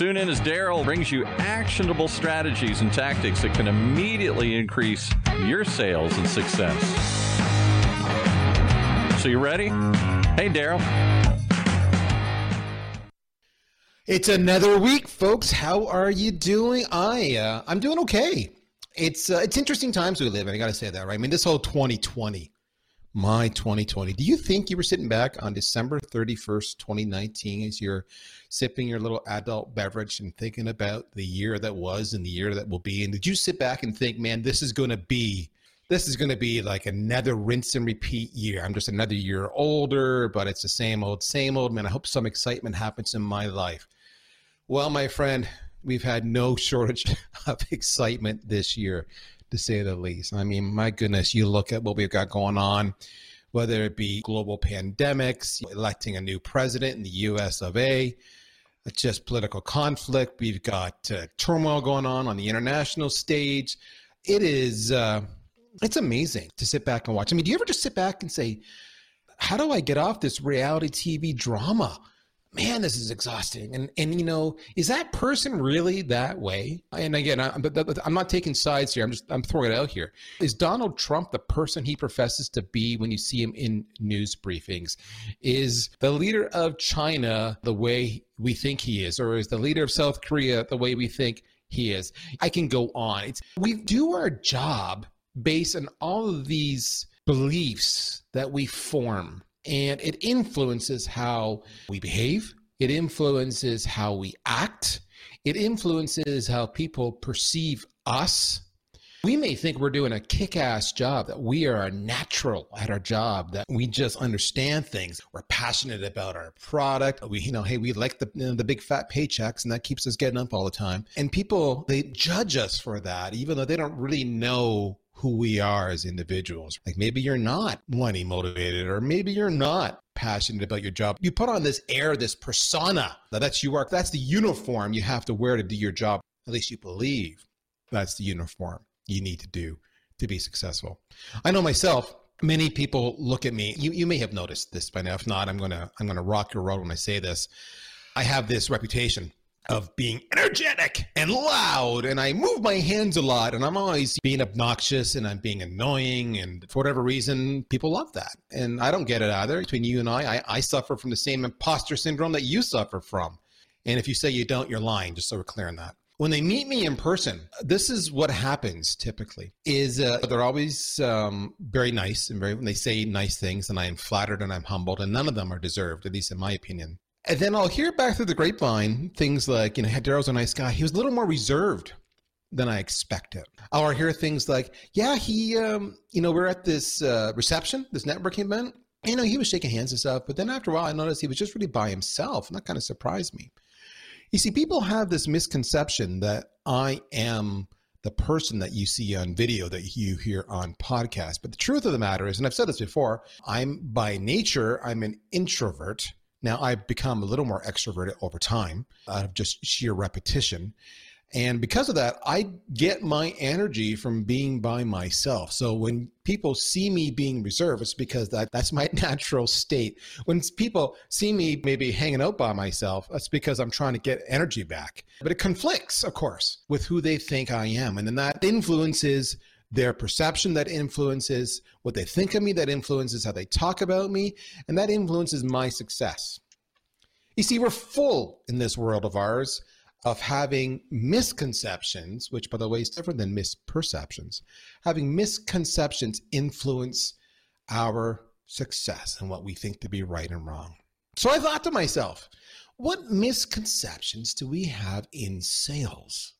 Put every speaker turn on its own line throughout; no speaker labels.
Tune in as Daryl brings you actionable strategies and tactics that can immediately increase your sales and success. So, you ready? Hey, Daryl.
It's another week, folks. How are you doing? I uh, I'm doing okay. It's uh, it's interesting times we live in. I got to say that, right? I mean, this whole 2020 my 2020. Do you think you were sitting back on December 31st, 2019, as you're sipping your little adult beverage and thinking about the year that was and the year that will be? And did you sit back and think, man, this is going to be this is going to be like another rinse and repeat year. I'm just another year older, but it's the same old, same old. Man, I hope some excitement happens in my life. Well, my friend, we've had no shortage of excitement this year to say the least. I mean, my goodness, you look at what we've got going on, whether it be global pandemics, electing a new president in the US of A, just political conflict. We've got uh, turmoil going on on the international stage. It is, uh, it's amazing to sit back and watch. I mean, do you ever just sit back and say, how do I get off this reality TV drama? Man, this is exhausting. And and you know, is that person really that way? And again, I, but, but I'm not taking sides here. I'm just I'm throwing it out here. Is Donald Trump the person he professes to be when you see him in news briefings? Is the leader of China the way we think he is, or is the leader of South Korea the way we think he is? I can go on. It's we do our job based on all of these beliefs that we form and it influences how we behave. It influences how we act. It influences how people perceive us. We may think we're doing a kick ass job, that we are natural at our job, that we just understand things. We're passionate about our product. We, you know, hey, we like the, you know, the big fat paychecks and that keeps us getting up all the time. And people, they judge us for that, even though they don't really know who we are as individuals. Like maybe you're not money motivated, or maybe you're not passionate about your job. You put on this air, this persona that that's you are. That's the uniform you have to wear to do your job. At least you believe that's the uniform you need to do to be successful. I know myself. Many people look at me. You, you may have noticed this by now. If not, I'm gonna I'm gonna rock your world when I say this. I have this reputation of being energetic and loud and I move my hands a lot and I'm always being obnoxious and I'm being annoying and for whatever reason people love that. And I don't get it either. Between you and I I, I suffer from the same imposter syndrome that you suffer from. And if you say you don't you're lying just so we're clear on that. When they meet me in person this is what happens typically is uh, they're always um, very nice and very when they say nice things and I am flattered and I'm humbled and none of them are deserved at least in my opinion and then I'll hear back through the grapevine things like, you know, Daryl's a nice guy. He was a little more reserved than I expected. I'll hear things like, yeah, he, um, you know, we're at this uh, reception, this networking event. You know, he was shaking hands and stuff. But then after a while, I noticed he was just really by himself. And that kind of surprised me. You see, people have this misconception that I am the person that you see on video that you hear on podcast. But the truth of the matter is, and I've said this before, I'm by nature, I'm an introvert. Now I've become a little more extroverted over time out of just sheer repetition. And because of that, I get my energy from being by myself. So when people see me being reserved, it's because that, that's my natural state. When people see me maybe hanging out by myself, that's because I'm trying to get energy back. But it conflicts, of course, with who they think I am. And then that influences their perception that influences what they think of me, that influences how they talk about me, and that influences my success. You see, we're full in this world of ours of having misconceptions, which, by the way, is different than misperceptions. Having misconceptions influence our success and what we think to be right and wrong. So I thought to myself, what misconceptions do we have in sales?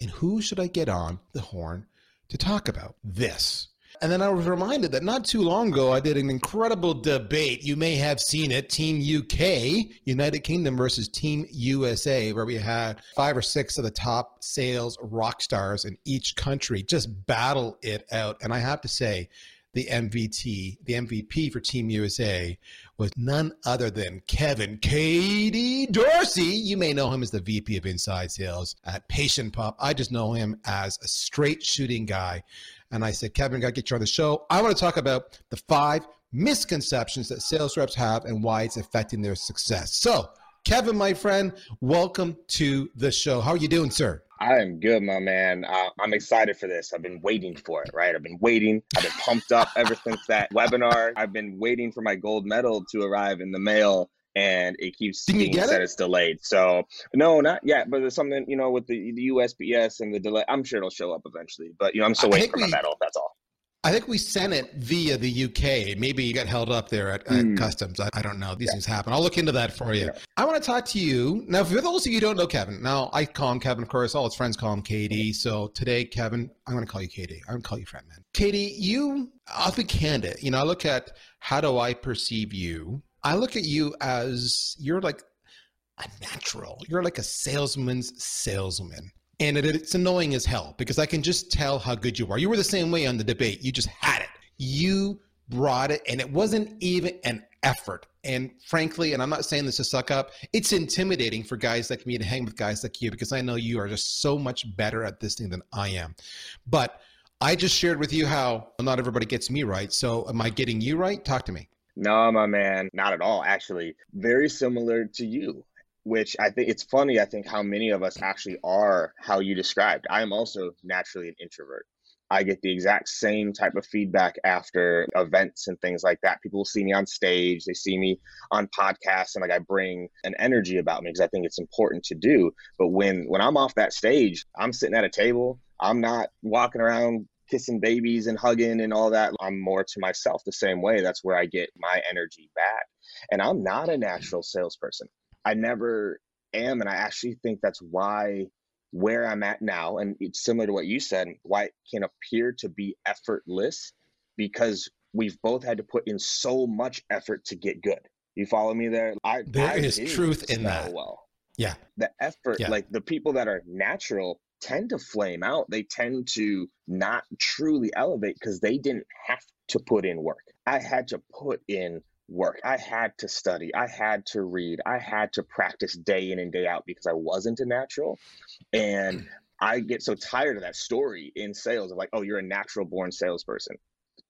And who should I get on the horn to talk about this. And then I was reminded that not too long ago, I did an incredible debate. You may have seen it Team UK, United Kingdom versus Team USA, where we had five or six of the top sales rock stars in each country just battle it out. And I have to say, the MVT, the MVP for Team USA was none other than Kevin KD Dorsey. You may know him as the VP of Inside Sales at PatientPop. I just know him as a straight shooting guy. And I said, Kevin, I got to get you on the show. I want to talk about the five misconceptions that sales reps have and why it's affecting their success. So, Kevin, my friend, welcome to the show. How are you doing, sir?
I am good, my man. Uh, I'm excited for this. I've been waiting for it, right? I've been waiting. I've been pumped up ever since that webinar. I've been waiting for my gold medal to arrive in the mail, and it keeps
Did
being said it? it's delayed. So, no, not yet. But there's something, you know, with the, the USPS and the delay. I'm sure it'll show up eventually. But, you know, I'm still waiting for my medal. That's all.
I think we sent it via the UK. Maybe you got held up there at, at mm. customs. I, I, don't know. These yeah. things happen. I'll look into that for you. Yeah. I want to talk to you now. For those of you who don't know Kevin, now I call him Kevin. Of course, all his friends call him KD. So today, Kevin, I'm going to call you KD. I'm going to call you friend, man. KD, you. I'll be candid. You know, I look at how do I perceive you. I look at you as you're like a natural. You're like a salesman's salesman and it, it's annoying as hell because I can just tell how good you are. You were the same way on the debate. You just had it. You brought it, and it wasn't even an effort. And frankly, and I'm not saying this to suck up, it's intimidating for guys like me to hang with guys like you because I know you are just so much better at this thing than I am. But I just shared with you how not everybody gets me right. So am I getting you right? Talk to me.
No, my man, not at all. Actually, very similar to you which I think it's funny. I think how many of us actually are how you described. I am also naturally an introvert. I get the exact same type of feedback after events and things like that. People see me on stage, they see me on podcasts, and like I bring an energy about me because I think it's important to do. But when when I'm off that stage, I'm sitting at a table. I'm not walking around kissing babies and hugging and all that. I'm more to myself the same way. That's where I get my energy back. And I'm not a natural salesperson. I never am. And I actually think that's why where I'm at now, and it's similar to what you said, why it can appear to be effortless because we've both had to put in so much effort to get good. You follow me there?
I, there I is truth in that.
Well,
yeah.
The effort, yeah. like the people that are natural tend to flame out. They tend to not truly elevate because they didn't have to put in work. I had to put in work. I had to study. I had to read. I had to practice day in and day out because I wasn't a natural. And mm. I get so tired of that story in sales of like, oh, you're a natural born salesperson.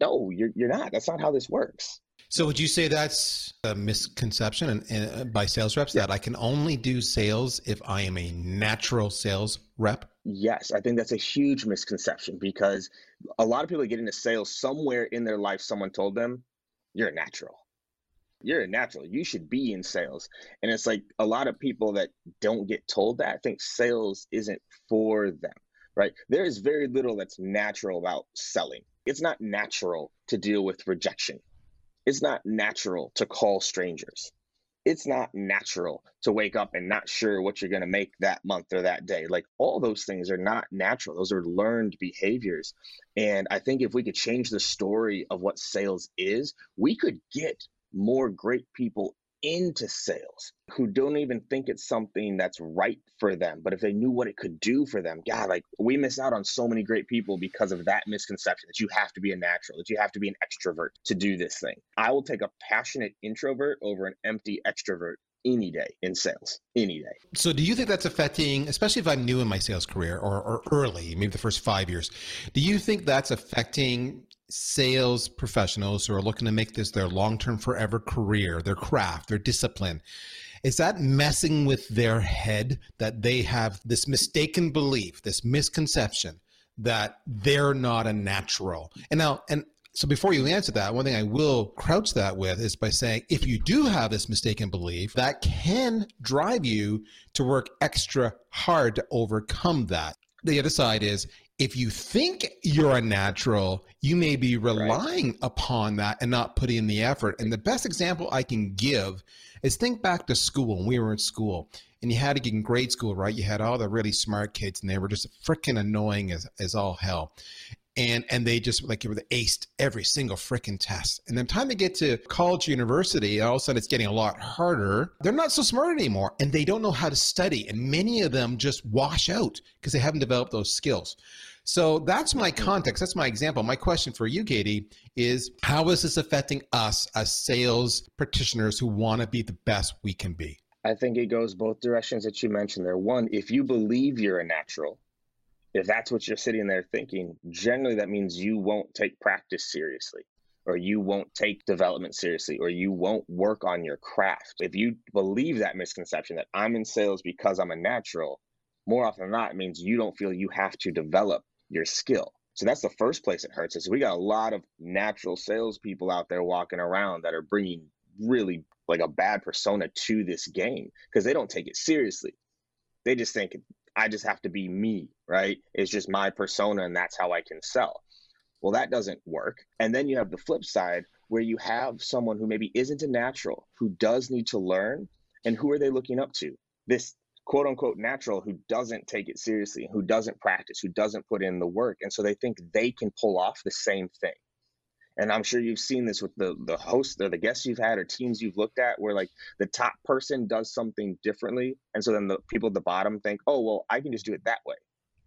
No, you're, you're not. That's not how this works.
So would you say that's a misconception and, and uh, by sales reps yeah. that I can only do sales if I am a natural sales rep?
Yes, I think that's a huge misconception because a lot of people get into sales somewhere in their life someone told them you're a natural you're a natural. You should be in sales. And it's like a lot of people that don't get told that think sales isn't for them, right? There is very little that's natural about selling. It's not natural to deal with rejection. It's not natural to call strangers. It's not natural to wake up and not sure what you're going to make that month or that day. Like all those things are not natural. Those are learned behaviors. And I think if we could change the story of what sales is, we could get more great people into sales who don't even think it's something that's right for them. But if they knew what it could do for them, God, like we miss out on so many great people because of that misconception that you have to be a natural, that you have to be an extrovert to do this thing. I will take a passionate introvert over an empty extrovert any day in sales, any day.
So, do you think that's affecting, especially if I'm new in my sales career or, or early, maybe the first five years, do you think that's affecting sales professionals who are looking to make this their long term forever career, their craft, their discipline, is that messing with their head that they have this mistaken belief, this misconception that they're not a natural? And now, and so before you answer that, one thing I will crouch that with is by saying if you do have this mistaken belief, that can drive you to work extra hard to overcome that. The other side is if you think you're a natural, you may be relying right. upon that and not putting in the effort. And the best example I can give is think back to school when we were in school and you had to get in grade school, right? You had all the really smart kids and they were just freaking annoying as, as all hell. And and they just like were the aced every single freaking test. And then time they get to college, university, all of a sudden it's getting a lot harder. They're not so smart anymore, and they don't know how to study. And many of them just wash out because they haven't developed those skills. So that's my mm-hmm. context. That's my example. My question for you, KD, is how is this affecting us as sales practitioners who want to be the best we can be?
I think it goes both directions that you mentioned there. One, if you believe you're a natural, if that's what you're sitting there thinking, generally that means you won't take practice seriously or you won't take development seriously or you won't work on your craft. If you believe that misconception that I'm in sales because I'm a natural, more often than not, it means you don't feel you have to develop your skill. So that's the first place it hurts. Is we got a lot of natural salespeople out there walking around that are bringing really like a bad persona to this game because they don't take it seriously. They just think I just have to be me, right? It's just my persona and that's how I can sell. Well, that doesn't work. And then you have the flip side where you have someone who maybe isn't a natural, who does need to learn, and who are they looking up to? This quote unquote natural who doesn't take it seriously, who doesn't practice, who doesn't put in the work. And so they think they can pull off the same thing and I'm sure you've seen this with the the hosts or the guests you've had or teams you've looked at where like the top person does something differently and so then the people at the bottom think oh well I can just do it that way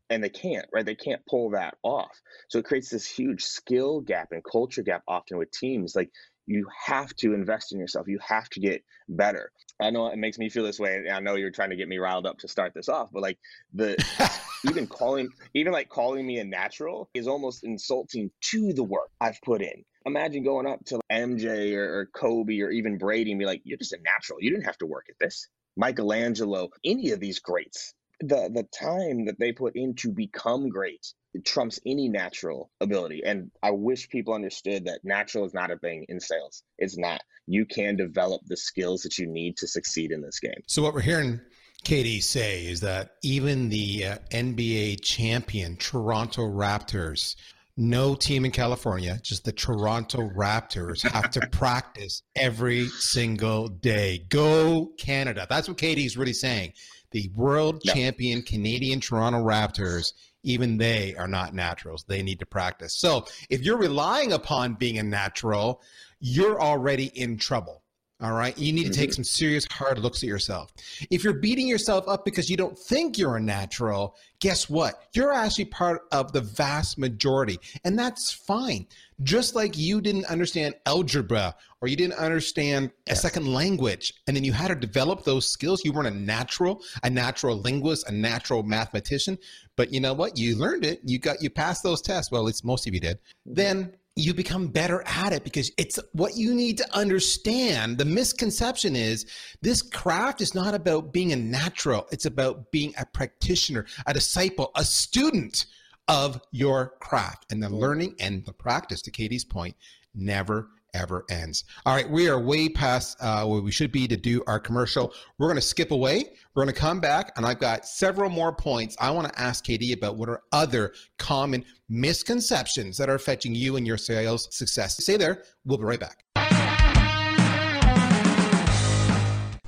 and they can't right? They can't pull that off. So it creates this huge skill gap and culture gap often with teams. Like you have to invest in yourself you have to get better i know it makes me feel this way i know you're trying to get me riled up to start this off but like the even calling even like calling me a natural is almost insulting to the work I've put in. Imagine going up to MJ or, or Kobe or even Brady and be like, "You're just a natural. You didn't have to work at this." Michelangelo, any of these greats, the the time that they put in to become great trumps any natural ability. And I wish people understood that natural is not a thing in sales. It's not. You can develop the skills that you need to succeed in this game.
So what we're hearing KD say is that even the uh, NBA champion Toronto Raptors, no team in California, just the Toronto Raptors have to practice every single day. Go Canada. That's what KD's really saying. The world champion Canadian Toronto Raptors, even they are not naturals. They need to practice. So if you're relying upon being a natural, you're already in trouble all right. You need to take mm-hmm. some serious hard looks at yourself. If you're beating yourself up because you don't think you're a natural, guess what? You're actually part of the vast majority, and that's fine. Just like you didn't understand algebra or you didn't understand a second language, and then you had to develop those skills. You weren't a natural, a natural linguist, a natural mathematician, but you know what? You learned it. You got you passed those tests. Well, it's most of you did. Mm-hmm. Then you become better at it because it's what you need to understand. The misconception is this craft is not about being a natural, it's about being a practitioner, a disciple, a student of your craft. And the learning and the practice, to KD's point, never ever ends. All right, we are way past uh, where we should be to do our commercial. We're going to skip away. We're going to come back, and I've got several more points I want to ask KD about what are other common misconceptions that are affecting you and your sales success. Stay there. We'll be right back.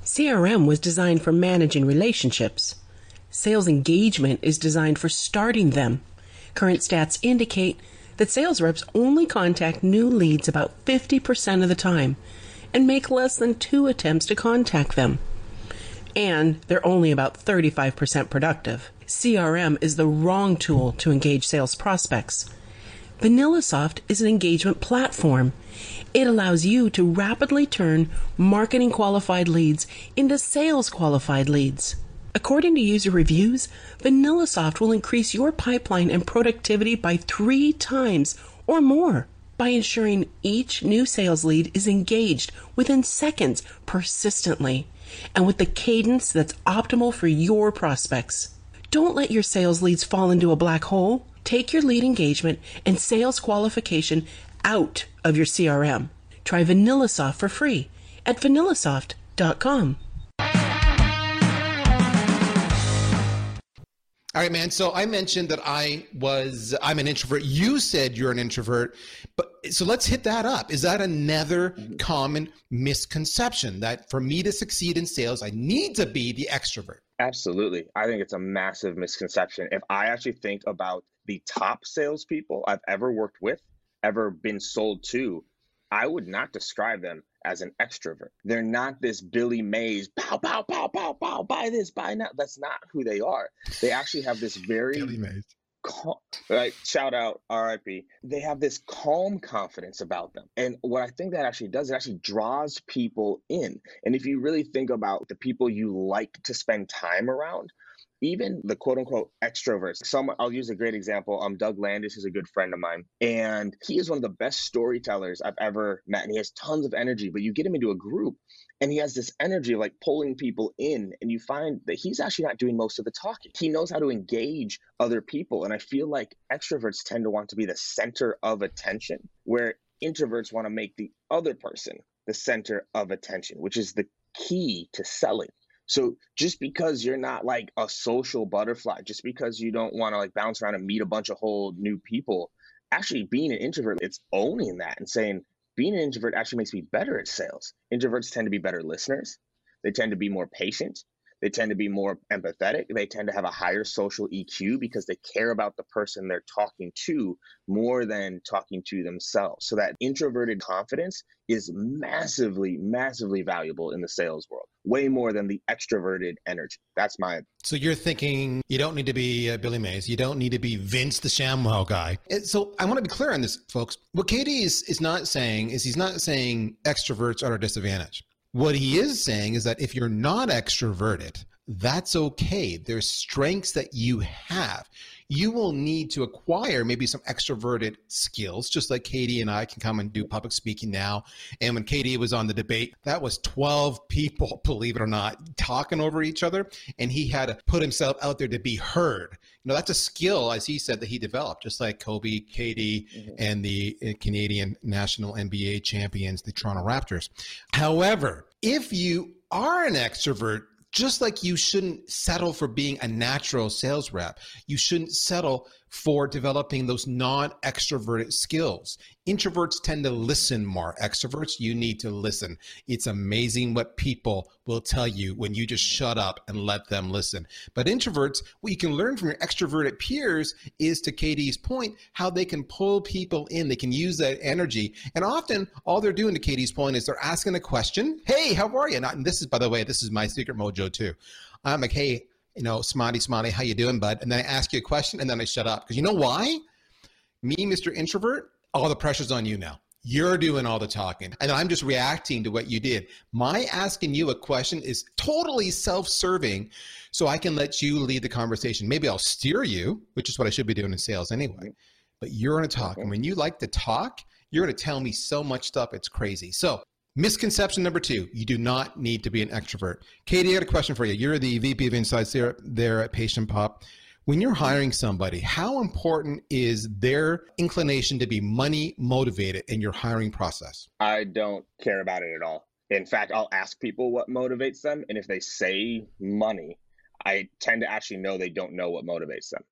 CRM was designed for managing relationships. Sales engagement is designed for starting them. Current stats indicate that sales reps only contact new leads about 50% of the time and make less than two attempts to contact them. And they're only about 35% productive. CRM is the wrong tool to engage sales prospects. VanillaSoft is an engagement platform. It allows you to rapidly turn marketing qualified leads into sales qualified leads. According to user reviews, VanillaSoft will increase your pipeline and productivity by three times or more by ensuring each new sales lead is engaged within seconds persistently and with the cadence that's optimal for your prospects. Don't let your sales leads fall into a black hole. Take your lead engagement and sales qualification out of your CRM. Try VanillaSoft for free at vanillasoft.com.
All right, man. So I mentioned that I was I'm an introvert. You said you're an introvert, but so let's hit that up. Is that another mm-hmm. common misconception that for me to succeed in sales, I need to be the extrovert?
Absolutely. I think it's a massive misconception. If I actually think about the top salespeople I've ever worked with, ever been sold to, I would not describe them as an extrovert. They're not this Billy Mays, pow, pow, pow, pow, pow, buy this, buy that. That's not who they are. They actually have this very
Billy Mays.
calm, right? Shout out RIP. They have this calm confidence about them. And what I think that actually does, it actually draws people in. And if you really think about the people you like to spend time around, even the quote unquote extroverts. Some I'll use a great example. Um, Doug Landis is a good friend of mine, and he is one of the best storytellers I've ever met. And he has tons of energy. But you get him into a group, and he has this energy of like pulling people in, and you find that he's actually not doing most of the talking. He knows how to engage other people, and I feel like extroverts tend to want to be the center of attention, where introverts want to make the other person the center of attention, which is the key to selling. So just because you're not like a social butterfly, just because you don't want to like bounce around and meet a bunch of whole new people, actually being an introvert, it's owning that and saying being an introvert actually makes me better at sales. Introverts tend to be better listeners. They tend to be more patient. They tend to be more empathetic. They tend to have a higher social EQ because they care about the person they're talking to more than talking to themselves. So that introverted confidence is massively, massively valuable in the sales world, way more than the extroverted energy. That's my.
So you're thinking you don't need to be uh, Billy Mays. You don't need to be Vince the ShamWow guy. And so I want to be clear on this, folks. What KD is, is not saying is he's not saying extroverts are a disadvantage. What he is saying is that if you're not extroverted, that's okay. There's strengths that you have. You will need to acquire maybe some extroverted skills, just like KD and I can come and do public speaking now. And when KD was on the debate, that was 12 people, believe it or not, talking over each other. And he had to put himself out there to be heard. You know, that's a skill, as he said, that he developed, just like Kobe, KD, mm-hmm. and the uh, Canadian national NBA champions, the Toronto Raptors. However, if you are an extrovert, just like you shouldn't settle for being a natural sales rep, you shouldn't settle for developing those non extroverted skills. Introverts tend to listen more. Extroverts, you need to listen. It's amazing what people will tell you when you just shut up and let them listen. But introverts, what you can learn from your extroverted peers is, to KD's point, how they can pull people in. They can use that energy. And often, all they're doing, to KD's point, is they're asking a question Hey, how are you? And this is, by the way, this is my secret mojo too. I'm like, Hey, you know, smarty, smarty, how you doing, bud? And then I ask you a question and then I shut up. Because you know why? Me, Mr. Introvert, all the pressure's on you now. You're doing all the talking, and I'm just reacting to what you did. My asking you a question is totally self serving, so I can let you lead the conversation. Maybe I'll steer you, which is what I should be doing in sales anyway. But you're going to talk. Mm-hmm. And when you like to talk, you're going to tell me so much stuff, it's crazy. So Misconception number two, you do not need to be an extrovert. KD, I got a question for you. You're the VP of Insights there, there at PatientPop. When you're hiring somebody, how important is their inclination to be money motivated in your hiring process?
I don't care about it at all. In fact, I'll ask people what motivates them. And if they say money, I tend to actually know they don't know what motivates them.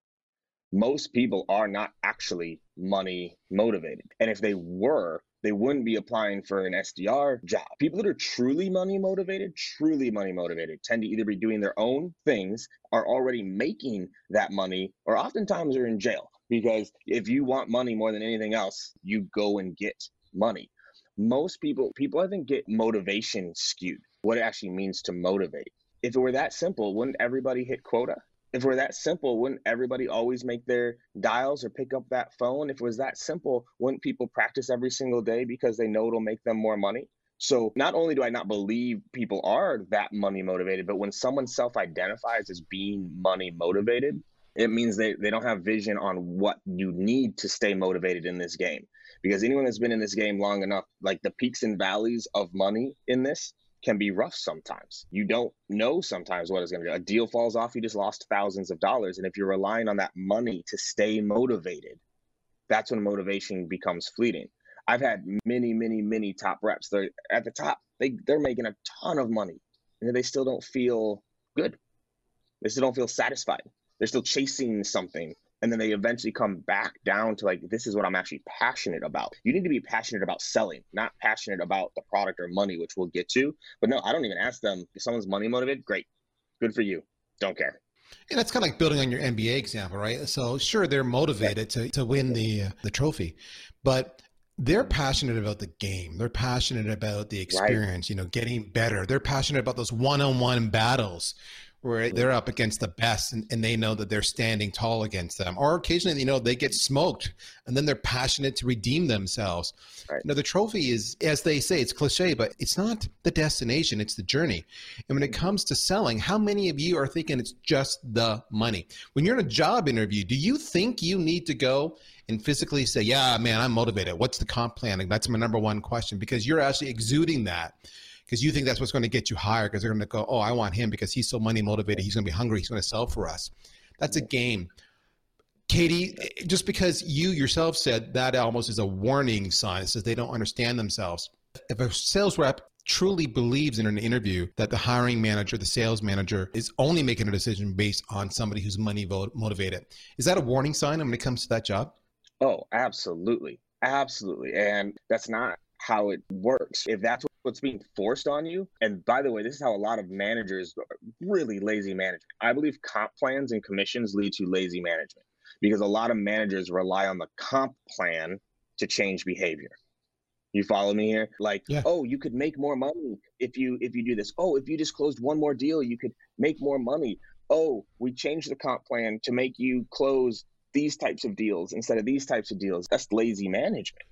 Most people are not actually money motivated. And if they were, they wouldn't be applying for an SDR job. People that are truly money motivated, truly money motivated, tend to either be doing their own things, are already making that money, or oftentimes are in jail. Because if you want money more than anything else, you go and get money. Most people, people I think get motivation skewed, what it actually means to motivate. If it were that simple, wouldn't everybody hit quota? If were that simple, wouldn't everybody always make their dials or pick up that phone? If it was that simple, wouldn't people practice every single day because they know it'll make them more money? So not only do I not believe people are that money motivated, but when someone self identifies as being money motivated, it means they, they don't have vision on what you need to stay motivated in this game. Because anyone that's been in this game long enough, like the peaks and valleys of money in this, can be rough sometimes. You don't know sometimes what is going to do. A deal falls off, you just lost thousands of dollars. And if you're relying on that money to stay motivated, that's when motivation becomes fleeting. I've had many, many, many top reps. They're at the top, they, they're making a ton of money and they still don't feel good. They still don't feel satisfied. They're still chasing something and then they eventually come back down to like this is what i'm actually passionate about you need to be passionate about selling not passionate about the product or money which we'll get to but no i don't even ask them if someone's money motivated great good for you Don't care.
And that's kind of like building on your NBA example, right? So sure, they're motivated to, to win the uh, the trophy, but they're passionate about the game. They're passionate about the experience, right. you know, getting better. They're passionate about those one-on-one battles where they're up against the best and, and, they know that they're standing tall against them. Or occasionally, you know, they get smoked and then they're passionate to redeem themselves. Right. You know, the trophy is, as they say, it's cliche, but it's not the destination, it's the journey. And when it mm-hmm. comes to selling, how many of you are thinking it's just the money? When you're in a job interview, do you think you need to go and physically say, yeah, man, I'm motivated. What's the comp plan? That's my number one question because you're actually exuding that because you think that's what's going to get you hired because they're going to go, oh, I want him because he's so money motivated. He's going to be hungry. He's going to sell for us. That's a game. KD, just because you yourself said that almost is a warning sign, it says they don't understand themselves. If a sales rep truly believes in an interview that the hiring manager, the sales manager, is only making a decision based on somebody who's money motivated, is that a warning sign when it comes to that job?
Oh, absolutely. Absolutely. And that's not how it works. If that's what's being forced on you, and by the way, this is how a lot of managers really lazy management. I believe comp plans and commissions lead to lazy management because a lot of managers rely on the comp plan to change behavior. You follow me here? Like, yeah. oh, you could make more money if you if you do this. Oh, if you just closed one more deal, you could make more money. Oh, we changed the comp plan to make you close these types of deals instead of these types of deals. That's lazy management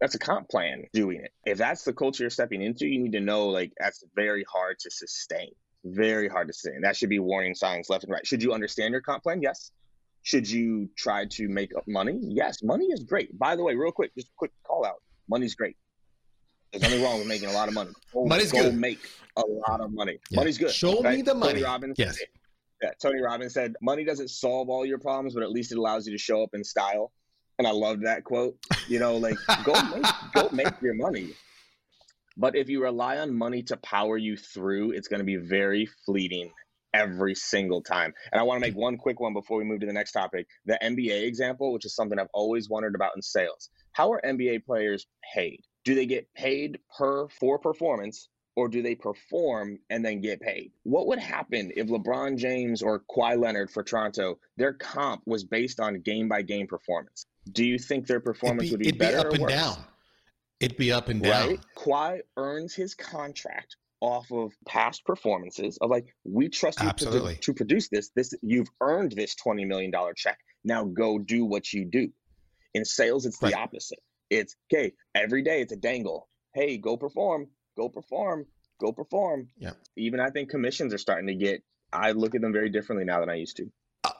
that's a comp plan doing it. If that's the culture you're stepping into, you need to know like that's very hard to sustain. Very hard to sustain. That should be warning signs left and right. Should you understand your comp plan? Yes. Should you try to make money? Yes. Money is great. By the way, real quick, just a quick call out. Money's great. There's nothing wrong with making a lot of money. Go,
Money's
go
good.
make a lot of money. Yeah. Money's good.
Show me the money. Tony
Robbins
yes.
Yeah, Tony Robbins said, "Money doesn't solve all your problems, but at least it allows you to show up in style." And I love that quote. You know, like go make go make your money. But if you rely on money to power you through, it's going to be very fleeting every single time. And I want to make one quick one before we move to the next topic. The NBA example, which is something I've always wondered about in sales. How are NBA players paid? Do they get paid per for performance or do they perform and then get paid? What would happen if LeBron James or Kawhi Leonard for Toronto, their comp was based on game by game performance? Do you think their performance be, would be better It'd
be up
and
down? It'd be up and down. Right?
Kawhi earns his contract off of past performances of like we trust you to, to, produce this. This you've earned this twenty million dollar check. Now go do what you do. In sales, it's right. the opposite. It's okay. Every day, it's a dangle. Hey, go perform. Go perform. Go perform.
Yeah.
Even I think commissions are starting to get. I look at them very differently now than I used to.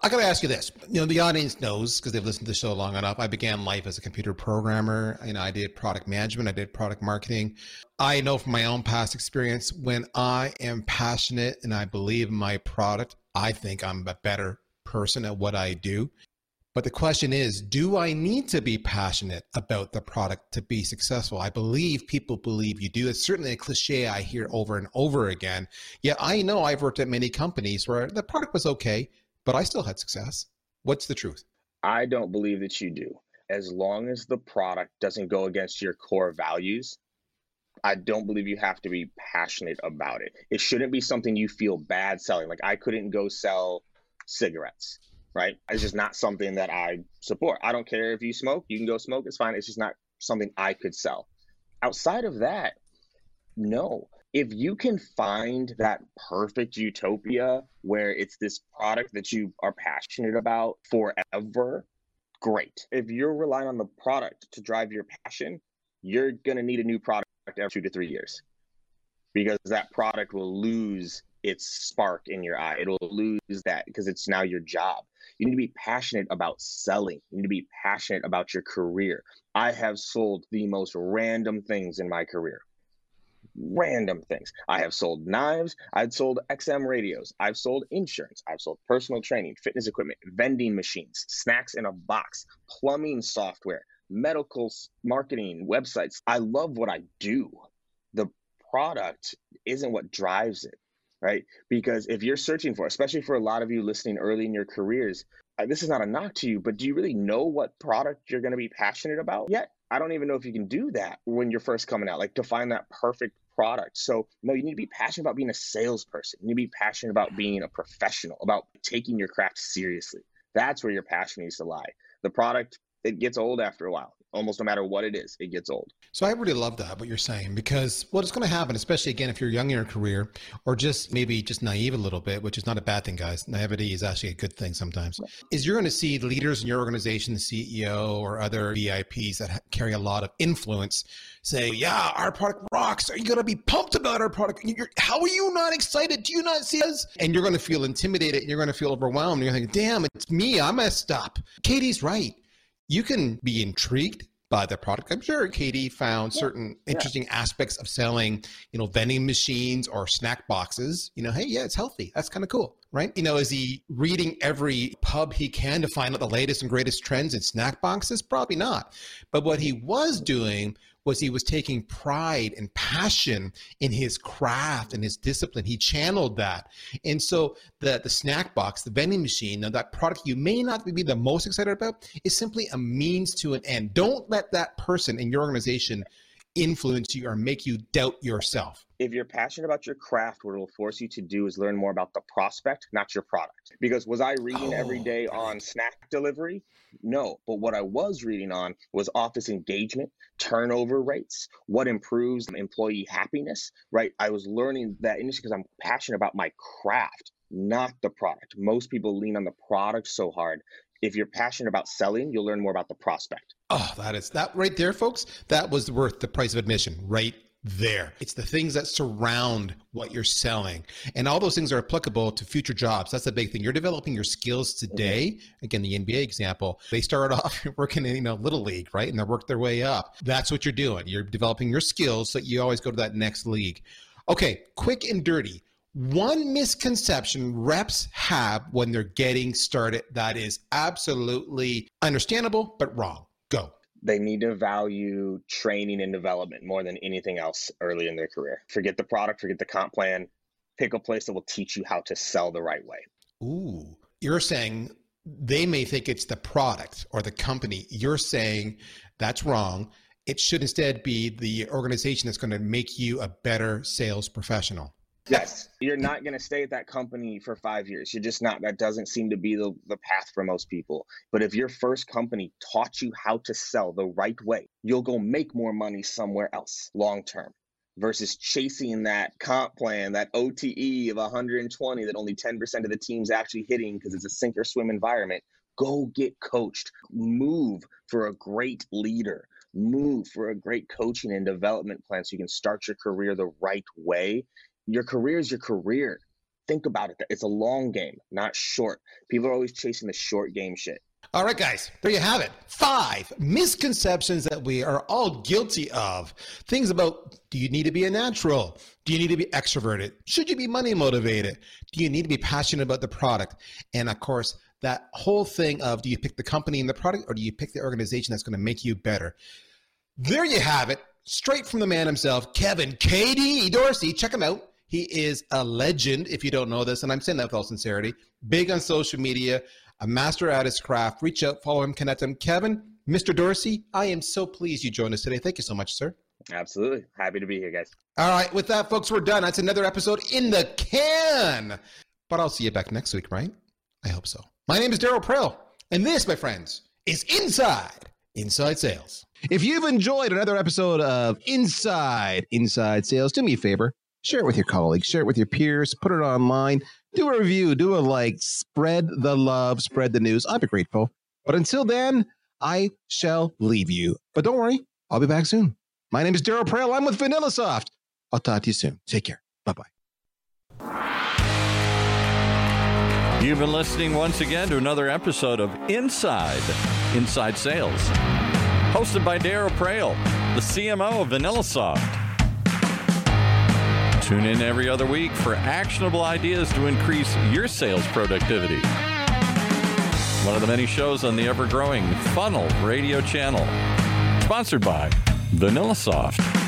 I got to ask you this. You know, the audience knows because they've listened to the show long enough. I began life as a computer programmer. You know, I did product management, I did product marketing. I know from my own past experience when I am passionate and I believe in my product, I think I'm a better person at what I do. But the question is, do I need to be passionate about the product to be successful? I believe people believe you do. It's certainly a cliche I hear over and over again. Yet I know I've worked at many companies where the product was okay but I still had success. What's the truth?
I don't believe that you do. As long as the product doesn't go against your core values, I don't believe you have to be passionate about it. It shouldn't be something you feel bad selling. Like I couldn't go sell cigarettes, right? It's just not something that I support. I don't care if you smoke, you can go smoke, it's fine. It's just not something I could sell. Outside of that, no if you can find that perfect utopia where it's this product that you are passionate about forever, great. If you're relying on the product to drive your passion, you're going to need a new product every two to three years because that product will lose its spark in your eye. It'll lose that because it's now your job. You need to be passionate about selling. You need to be passionate about your career. I have sold the most random things in my career random things. I have sold knives. I've sold XM radios. I've sold insurance. I've sold personal training, fitness equipment, vending machines, snacks in a box, plumbing software, medical marketing, websites. I love what I do. The product isn't what drives it, right? Because if you're searching for, especially for a lot of you listening early in your careers, uh, this is not a knock to you, but do you really know what product you're going to be passionate about yet? I don't even know if you can do that when you're first coming out. Like to find that perfect product. So, no, you need to be passionate about being a salesperson. You need to be passionate about being a professional, about taking your craft seriously. That's where your passion needs to lie. The product, it gets old after a while almost no matter what it is, it gets old.
So I really love that what you're saying because what is going to happen, especially again if you're young in your career or just maybe just naive a little bit, which is not a bad thing, guys. Naivety is actually a good thing sometimes. Is you're going to see leaders in your organization, the CEO or other VIPs that carry a lot of influence, say, "Yeah, our product rocks. Are you going to be pumped about our product? You're, how are you not excited? Do you not see us?" And you're going to feel intimidated and you're going to feel overwhelmed. You're going to think, "Damn, it's me. I messed up." KD's right you can be intrigued by the product. I'm sure KD found yeah. certain interesting yeah. aspects of selling, you know, vending machines or snack boxes. You know, hey, yeah, it's healthy. That's kind of cool, right? You know, is he reading every pub he can to find out the latest and greatest trends in snack boxes? Probably not. But what he was doing was he was taking pride and passion in his craft and his discipline. He channeled that. And so the, the snack box, the vending machine, that product you may not be the most excited about is simply a means to an end. Don't let that person in your organization influence you or make you doubt yourself.
If you're passionate about your craft, what it'll force you to do is learn more about the prospect, not your product. Because was I reading oh, every day on snack delivery? No. But what I was reading on was office engagement, turnover rates, what improves employee happiness, right? I was learning that industry because I'm passionate about my craft, not the product. Most people lean on the product so hard if you're passionate about selling, you'll learn more about the prospect.
Oh, that is that right there, folks. That was worth the price of admission right there. It's the things that surround what you're selling. And all those things are applicable to future jobs. That's the big thing. You're developing your skills today. Again, the NBA example, they start off working in, you know, little league, right? And they work their way up. That's what you're doing. You're developing your skills so you always go to that next league. Okay, quick and dirty one misconception reps have when they're getting started that is absolutely understandable but wrong. Go.
They need to value training and development more than anything else early in their career. Forget the product, forget the comp plan. Pick a place that will teach you how to sell the right way.
Ooh, you're saying they may think it's the product or the company. You're saying that's wrong. It should instead be the organization that's going to make you a better sales professional.
Yes, you're not going to stay at that company for five years. You're just not. That doesn't seem to be the, the path for most people. But if your first company taught you how to sell the right way, you'll go make more money somewhere else long term versus chasing that comp plan, that OTE of 120 that only 10% of the team's actually hitting because it's a sink or swim environment. Go get coached. Move for a great leader. Move for a great coaching and development plan so you can start your career the right way your career is your career. Think about it. It's a long game, not short. People are always chasing the short game shit.
All right, guys, there you have it. Five misconceptions that we are all guilty of. Things about do you need to be a natural? Do you need to be extroverted? Should you be money motivated? Do you need to be passionate about the product? And of course, that whole thing of do you pick the company and the product or do you pick the organization that's going to make you better? There you have it. Straight from the man himself, Kevin KD Dorsey. Check him out. He is a legend, if you don't know this, and I'm saying that with all sincerity. Big on social media, a master at his craft. Reach out, follow him, connect him. Kevin, Mr. Dorsey, I am so pleased you joined us today. Thank you so much, sir.
Absolutely. Happy to be here, guys.
All right. With that, folks, we're done. That's another episode in the can. But I'll see you back next week, right? I hope so. My name is Daryl Praill, and this, my friends, is Inside Inside Sales. If you've enjoyed another episode of Inside Inside Sales, do me a favor share it with your colleagues, share it with your peers, put it online, do a review, do a like, spread the love, spread the news. I'd be grateful. But until then, I shall leave you. But don't worry, I'll be back soon. My name is Daryl Praill. I'm with VanillaSoft. I'll talk to you soon. Take care. Bye bye.
You've been listening once again to another episode of Inside Inside Sales, hosted by Daryl Praill, the CMO of VanillaSoft. Tune in every other week for actionable ideas to increase your sales productivity. One of the many shows on the ever growing Funnel radio channel. Sponsored by VanillaSoft.